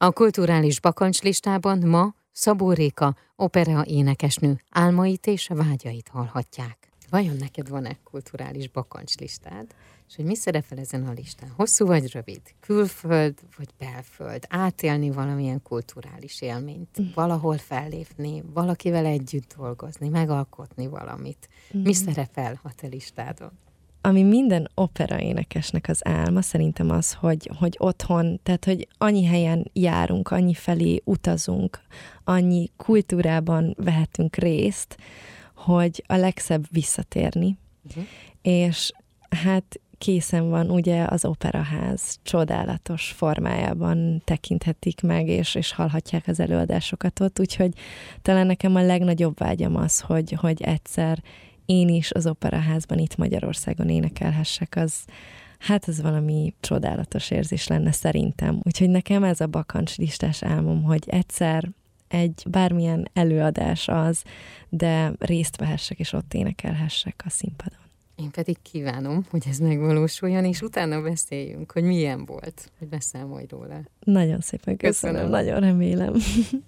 A kulturális bakancslistában ma Szabó Réka, opera énekesnő álmait és vágyait hallhatják. Vajon neked van-e kulturális bakancslistád? És hogy mi szerepel ezen a listán? Hosszú vagy rövid? Külföld vagy belföld? Átélni valamilyen kulturális élményt? Mm. Valahol fellépni? Valakivel együtt dolgozni? Megalkotni valamit? Mi mm. szerepel a te listádon? Ami minden opera énekesnek az álma, szerintem az, hogy, hogy otthon, tehát hogy annyi helyen járunk, annyi felé utazunk, annyi kultúrában vehetünk részt, hogy a legszebb visszatérni. Uh-huh. És hát készen van ugye az operaház csodálatos formájában tekinthetik meg, és, és hallhatják az előadásokat ott, úgyhogy talán nekem a legnagyobb vágyam az, hogy, hogy egyszer én is az operaházban itt Magyarországon énekelhessek, az hát ez valami csodálatos érzés lenne szerintem. Úgyhogy nekem ez a bakancs listás álmom, hogy egyszer egy bármilyen előadás az, de részt vehessek és ott énekelhessek a színpadon. Én pedig kívánom, hogy ez megvalósuljon, és utána beszéljünk, hogy milyen volt, hogy beszámolj róla. Nagyon szépen köszönöm, köszönöm. nagyon remélem.